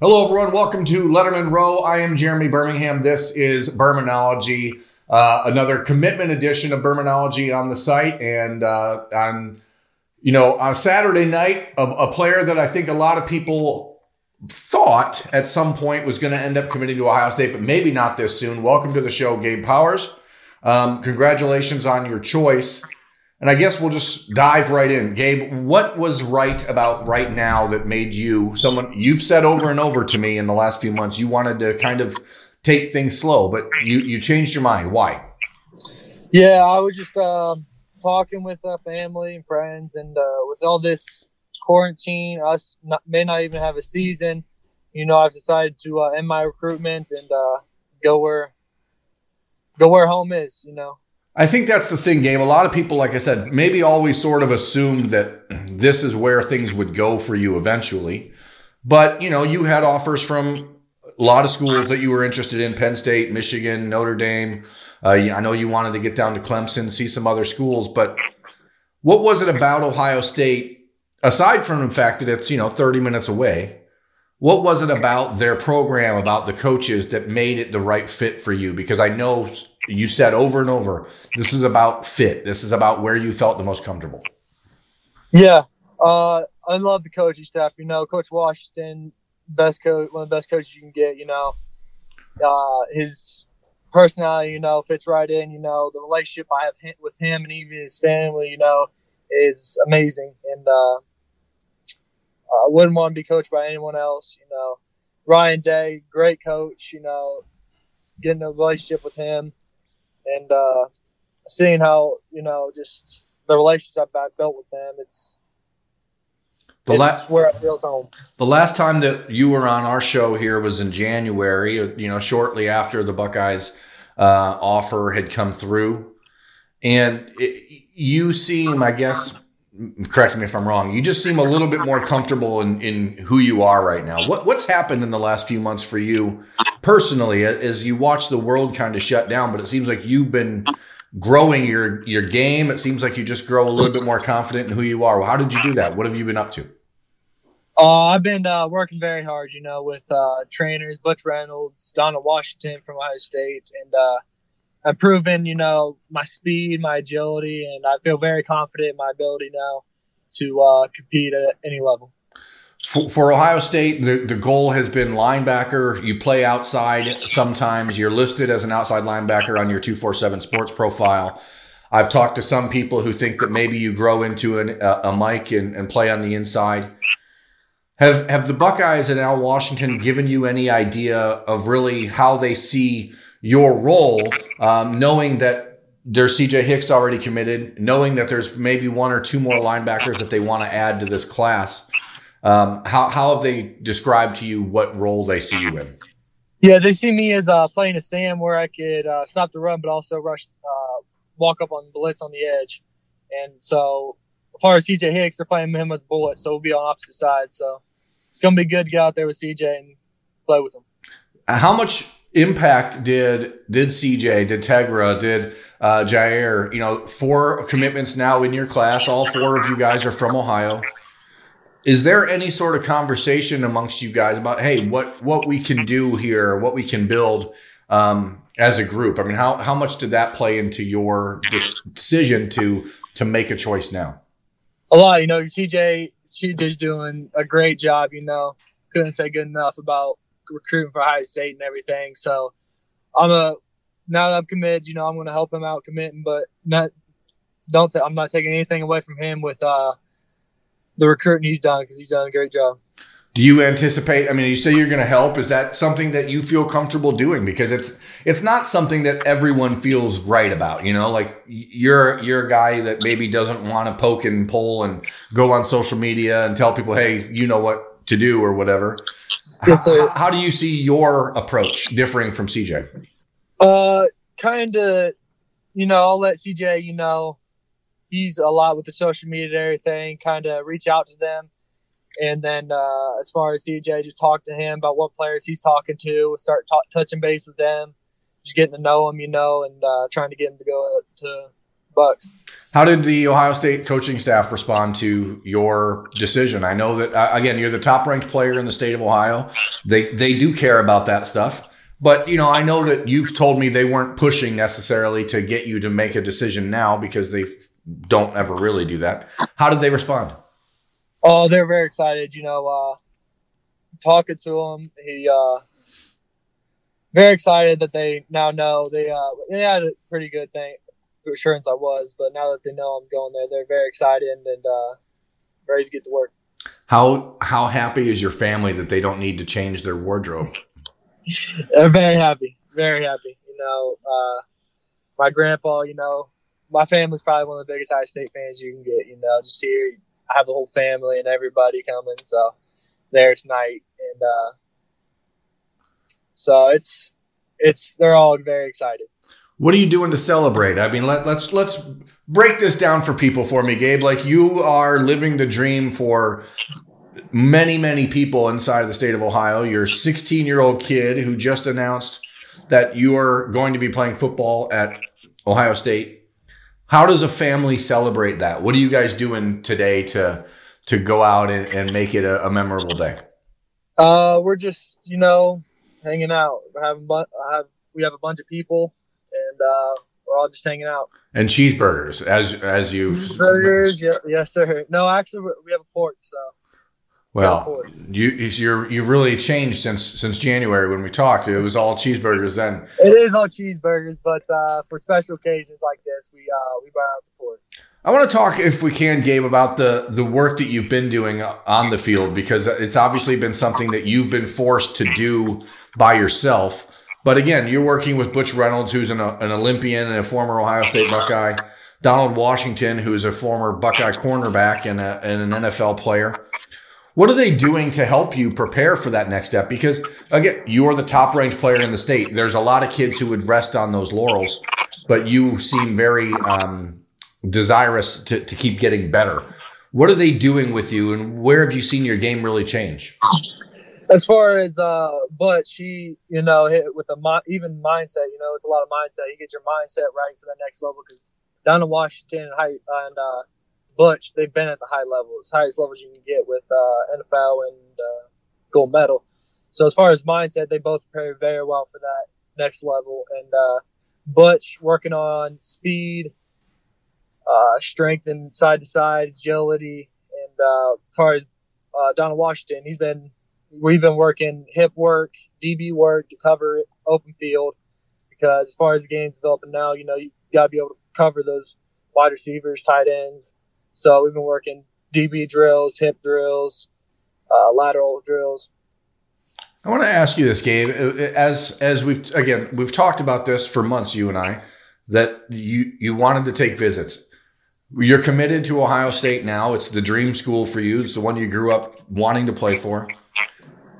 Hello, everyone. Welcome to Letterman Row. I am Jeremy Birmingham. This is Bermanology, uh, another commitment edition of Bermanology on the site. And uh, on, you know, on Saturday night, a, a player that I think a lot of people thought at some point was going to end up committing to Ohio State, but maybe not this soon. Welcome to the show, Gabe Powers. Um, congratulations on your choice. And I guess we'll just dive right in. Gabe, what was right about right now that made you someone you've said over and over to me in the last few months you wanted to kind of take things slow, but you you changed your mind. Why? Yeah, I was just uh, talking with uh, family and friends, and uh, with all this quarantine, us not, may not even have a season. You know, I've decided to uh, end my recruitment and uh, go where go where home is. You know. I think that's the thing, Gabe. A lot of people, like I said, maybe always sort of assumed that this is where things would go for you eventually. But, you know, you had offers from a lot of schools that you were interested in Penn State, Michigan, Notre Dame. Uh, I know you wanted to get down to Clemson, see some other schools. But what was it about Ohio State, aside from the fact that it's, you know, 30 minutes away? What was it about their program, about the coaches that made it the right fit for you? Because I know you said over and over, this is about fit. This is about where you felt the most comfortable. Yeah. Uh, I love the coaching staff. You know, Coach Washington, best coach, one of the best coaches you can get. You know, uh, his personality, you know, fits right in. You know, the relationship I have with him and even his family, you know, is amazing. And uh, I wouldn't want to be coached by anyone else. You know, Ryan Day, great coach. You know, getting a relationship with him and uh, seeing how you know just the relationship I've built with them. It's the it's where it feels home. The last time that you were on our show here was in January. You know, shortly after the Buckeyes uh, offer had come through, and it, you seem, I guess. Correct me if I'm wrong. You just seem a little bit more comfortable in, in who you are right now. What what's happened in the last few months for you personally as you watch the world kind of shut down, but it seems like you've been growing your your game. It seems like you just grow a little bit more confident in who you are. How did you do that? What have you been up to? Uh, I've been uh, working very hard, you know, with uh, trainers, Butch Reynolds, Donald Washington from Ohio State, and uh, I've proven, you know, my speed, my agility, and I feel very confident in my ability now to uh, compete at any level. For, for, Ohio State, the, the goal has been linebacker. You play outside sometimes. You're listed as an outside linebacker on your 247 sports profile. I've talked to some people who think that maybe you grow into an, a, a Mike and, and play on the inside. Have have the Buckeyes and Al Washington given you any idea of really how they see your role, um, knowing that there's CJ Hicks already committed, knowing that there's maybe one or two more linebackers that they want to add to this class? Um, how how have they described to you what role they see you in? Yeah, they see me as uh, playing a Sam where I could uh, stop the run, but also rush, uh, walk up on blitz on the edge. And so, as far as CJ Hicks, they're playing him as bullet, so we'll be on opposite sides. So it's gonna be good to get out there with CJ and play with him. How much impact did did CJ, did Tegra, did uh, Jyaire? You know, four commitments now in your class. All four of you guys are from Ohio is there any sort of conversation amongst you guys about hey what what we can do here what we can build um, as a group? I mean how how much did that play into your decision to to make a choice now? A lot you know cj cj's doing a great job you know. Couldn't say good enough about recruiting for Ohio State and everything so i'm a now that i'm committed you know i'm going to help him out committing but not don't i'm not taking anything away from him with uh the recruiting he's done because he's done a great job. Do you anticipate? I mean, you say you're going to help. Is that something that you feel comfortable doing? Because it's it's not something that everyone feels right about. You know, like you're you're a guy that maybe doesn't want to poke and pull and go on social media and tell people, hey, you know what to do or whatever. Yes, how, how do you see your approach differing from CJ? Uh, kind of. You know, I'll let CJ. You know, he's a lot with the social media and everything, kind of reach out to them. And then uh, as far as CJ, just talk to him about what players he's talking to, start t- touching base with them, just getting to know them, you know, and uh, trying to get him to go to bucks. How did the Ohio State coaching staff respond to your decision? I know that uh, again, you're the top ranked player in the state of Ohio. They they do care about that stuff. But you know, I know that you've told me they weren't pushing necessarily to get you to make a decision now because they don't ever really do that. How did they respond? Oh, they're very excited. You know, uh, talking to him, he uh, very excited that they now know they uh, they had a pretty good thing assurance I was, but now that they know I'm going there, they're very excited and uh, ready to get to work. How how happy is your family that they don't need to change their wardrobe? they're very happy, very happy. You know, uh, my grandpa. You know, my family's probably one of the biggest Ohio State fans you can get. You know, just here, I have the whole family and everybody coming. So there tonight, and uh, so it's it's they're all very excited. What are you doing to celebrate? I mean, let, let's let's break this down for people for me, Gabe. Like you are living the dream for many many people inside of the state of Ohio. You're a 16 year old kid who just announced that you are going to be playing football at Ohio State. How does a family celebrate that? What are you guys doing today to to go out and, and make it a, a memorable day? Uh, we're just you know hanging out. We're having have we have a bunch of people and uh, we're all just hanging out. And cheeseburgers, as as you cheeseburgers, yeah, yes, sir. No, actually, we have a pork, so. Well, you you're you've really changed since since January when we talked. It was all cheeseburgers then. It is all cheeseburgers, but uh, for special occasions like this, we uh, we buy out the pork. I want to talk, if we can, Gabe, about the the work that you've been doing on the field because it's obviously been something that you've been forced to do by yourself. But again, you're working with Butch Reynolds, who's an, an Olympian and a former Ohio State Buckeye. Donald Washington, who's a former Buckeye cornerback and, a, and an NFL player. What are they doing to help you prepare for that next step? Because again, you are the top ranked player in the state. There's a lot of kids who would rest on those laurels, but you seem very um, desirous to, to keep getting better. What are they doing with you, and where have you seen your game really change? as far as uh Butch you know hit with a mi- even mindset you know it's a lot of mindset you get your mindset right for that next level because Donald Washington and, high, and uh butch they've been at the high levels highest levels you can get with uh nfl and uh, gold medal. So as far as mindset they both prepare very well for that next level. And uh butch working on speed uh strength and side to side agility. And uh as far as uh donald washington he's been we've been working hip work, DB work to cover open field. Because as far as the game's developing now, you know, you got to be able to cover those wide receivers, tight ends. So we've been working DB drills, hip drills, uh, lateral drills. I want to ask you this, Gabe. As as we've again we've talked about this for months, you and I, that you you wanted to take visits. You're committed to Ohio State now. It's the dream school for you. It's the one you grew up wanting to play for.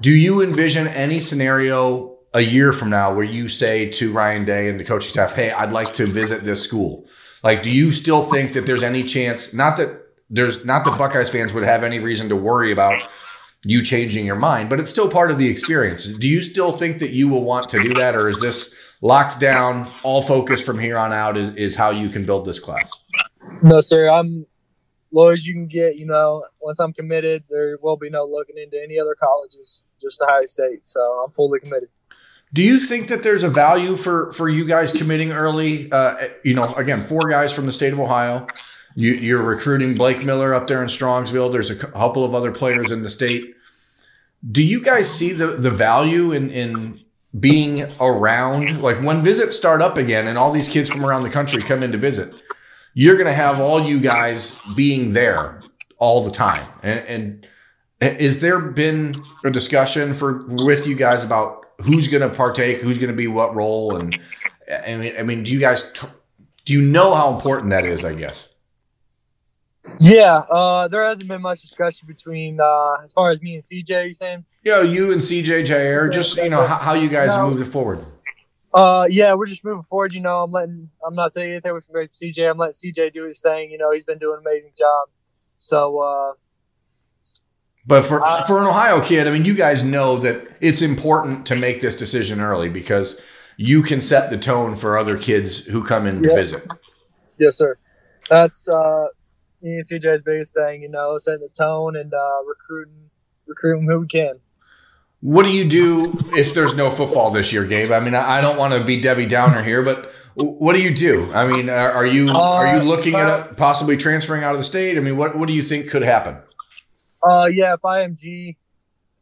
Do you envision any scenario a year from now where you say to Ryan Day and the coaching staff, "Hey, I'd like to visit this school"? Like, do you still think that there's any chance? Not that there's not that Buckeyes fans would have any reason to worry about you changing your mind, but it's still part of the experience. Do you still think that you will want to do that, or is this locked down, all focus from here on out is, is how you can build this class? No, sir. I'm low as you can get. You know, once I'm committed, there will be no looking into any other colleges, just Ohio State. So I'm fully committed. Do you think that there's a value for for you guys committing early? Uh, you know, again, four guys from the state of Ohio. You, are recruiting Blake Miller up there in Strongsville. There's a couple of other players in the state. Do you guys see the the value in in being around? Like when visits start up again, and all these kids from around the country come in to visit you're going to have all you guys being there all the time. And, and is there been a discussion for with you guys about who's going to partake, who's going to be what role, and I mean, I mean, do you guys do you know how important that is? I guess. Yeah, uh, there hasn't been much discussion between uh, as far as me and CJ. You saying? Yeah, you and CJ Jyaire. Just you know how, how you guys no. moved it forward. Uh, yeah, we're just moving forward. You know, I'm letting, I'm not telling you anything with great CJ. I'm letting CJ do his thing. You know, he's been doing an amazing job. So, uh, but for uh, for an Ohio kid, I mean, you guys know that it's important to make this decision early because you can set the tone for other kids who come in to visit. Yes, sir. That's uh, me and CJ's biggest thing. You know, setting the tone and uh, recruiting, recruiting who we can. What do you do if there's no football this year, Gabe? I mean, I don't want to be Debbie Downer here, but what do you do? I mean, are you are you uh, looking at possibly transferring out of the state? I mean, what what do you think could happen? Uh, yeah, if IMG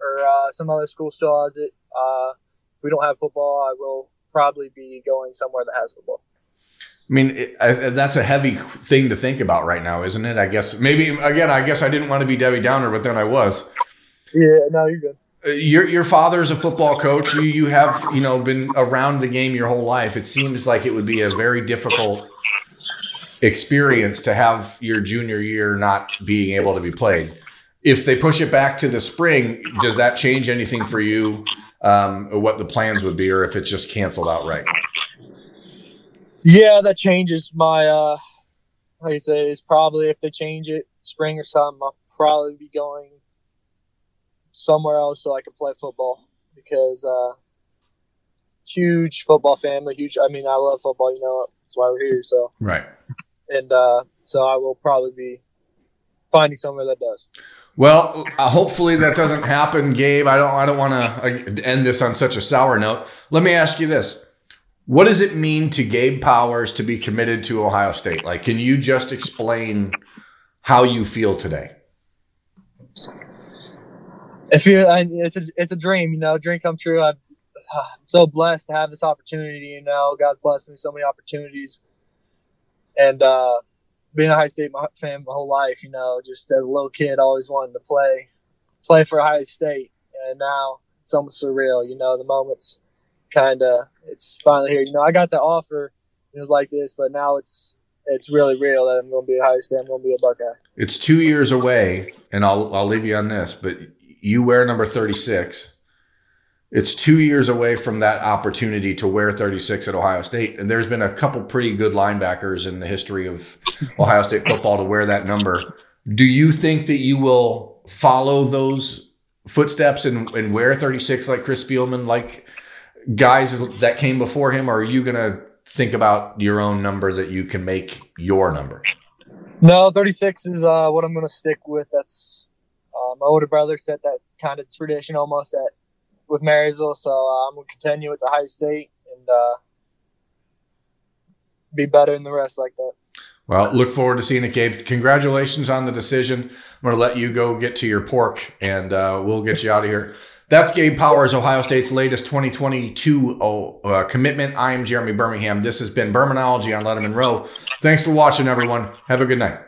or uh, some other school still has it, uh, if we don't have football, I will probably be going somewhere that has football. I mean, it, I, that's a heavy thing to think about right now, isn't it? I guess maybe again, I guess I didn't want to be Debbie Downer, but then I was. Yeah, no, you're good. Uh, your your father is a football coach. You you have you know been around the game your whole life. It seems like it would be a very difficult experience to have your junior year not being able to be played. If they push it back to the spring, does that change anything for you? Um, what the plans would be, or if it's just canceled outright? Yeah, that changes my. uh Like I say, it's probably if they change it spring or something, I'll probably be going somewhere else so I can play football because uh, huge football family. Huge. I mean, I love football. You know, that's why we're here. So right. And uh, so I will probably be finding somewhere that does. Well, uh, hopefully that doesn't happen, Gabe. I don't. I don't want to end this on such a sour note. Let me ask you this: What does it mean to Gabe Powers to be committed to Ohio State? Like, can you just explain how you feel today? if you, I, it's a it's a dream, you know, dream come true. I'm, I'm so blessed to have this opportunity. You know, God's blessed me with so many opportunities, and uh, being Ohio State fan my whole life, you know, just as a little kid, always wanted to play play for Ohio State, and now it's almost surreal. You know, the moments kind of it's finally here. You know, I got the offer. It was like this, but now it's it's really real that I'm going to be a high State. I'm going to be a Buckeye. It's two years away, and I'll I'll leave you on this, but you wear number 36. It's two years away from that opportunity to wear 36 at Ohio State. And there's been a couple pretty good linebackers in the history of Ohio State football to wear that number. Do you think that you will follow those footsteps and, and wear 36 like Chris Spielman, like guys that came before him? Or are you going to think about your own number that you can make your number? No, 36 is uh, what I'm going to stick with. That's uh, my older brother set that kind of tradition almost at with Marysville, so uh, I'm gonna continue it to Ohio State and uh, be better than the rest like that. Well, look forward to seeing it, Gabe. Congratulations on the decision. I'm going to let you go get to your pork, and uh, we'll get you out of here. That's Gabe Powers, Ohio State's latest 2022 uh, commitment. I am Jeremy Birmingham. This has been Bermanology on Letterman Row. Thanks for watching, everyone. Have a good night.